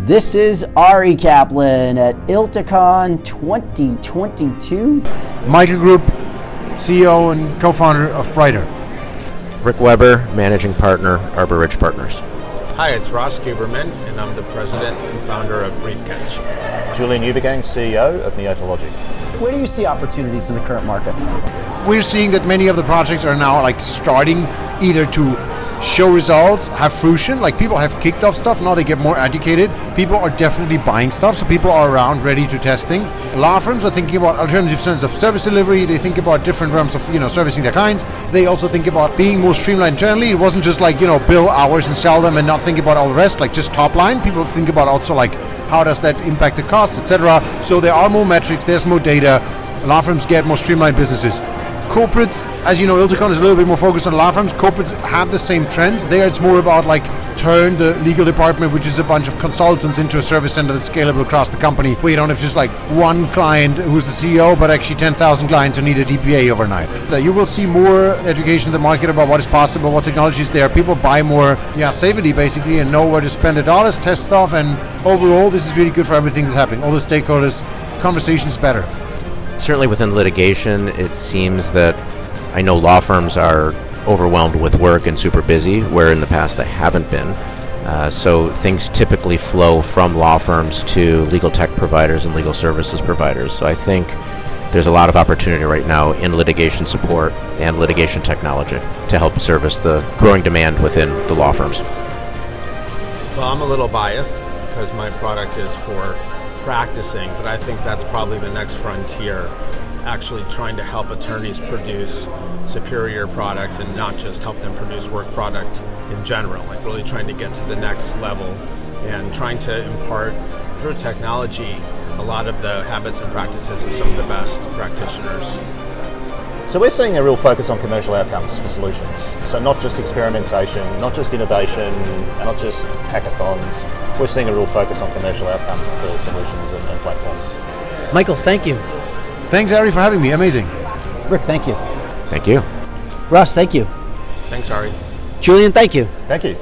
This is Ari Kaplan at ILTACON 2022. Michael Grupp, CEO and co-founder of BRYTER. Rick Weber, managing partner, Arbor Ridge Partners. Hi, it's Ross Guberman, and I'm the president and founder of Briefcatch. Julian Uebergang, CEO of Neota Logic. Where do you see opportunities in the current market? We're seeing that many of the projects are now like starting either to show results, have fruition. Like people have kicked off stuff, now they get more educated. People are definitely buying stuff, so people are around ready to test things. Law firms are thinking about alternative terms of service delivery. They think about different realms of you know servicing their clients. They also think about being more streamlined internally. It wasn't just like you know bill hours and sell them and not think about all the rest, like just top line. People think about also like how does that impact the costs, etc. So there are more metrics, there's more data. Law firms get more streamlined businesses corporates, as you know, ILTACON is a little bit more focused on law firms. Corporates have the same trends. There, it's more about like turn the legal department, which is a bunch of consultants, into a service center that's scalable across the company. You don't have just like one client who's the CEO, but actually 10,000 clients who need a DPA overnight. You will see more education in the market about what is possible, what technology is there. People buy more, yeah, safety basically, and know where to spend their dollars, test stuff, and overall, this is really good for everything that's happening. All the stakeholders, conversations better certainly within litigation, it seems that I know law firms are overwhelmed with work and super busy, where in the past they haven't been. Uh, so things typically flow from law firms to legal tech providers and legal services providers. So I think there's a lot of opportunity right now in litigation support and litigation technology to help service the growing demand within the law firms. Well, I'm a little biased because my product is for practicing, but I think that's probably the next frontier. Actually, trying to help attorneys produce superior product and not just help them produce work product in general, like really trying to get to the next level and trying to impart through technology a lot of the habits and practices of some of the best practitioners. So we're seeing a real focus on commercial outcomes for solutions. So not just experimentation, not just innovation, not just hackathons. We're seeing a real focus on commercial outcomes for solutions and, and platforms. Michael, thank you. Thanks, Ari, for having me. Amazing. Rick, thank you. Thank you. Ross, thank you. Thanks, Ari. Julian, thank you. Thank you.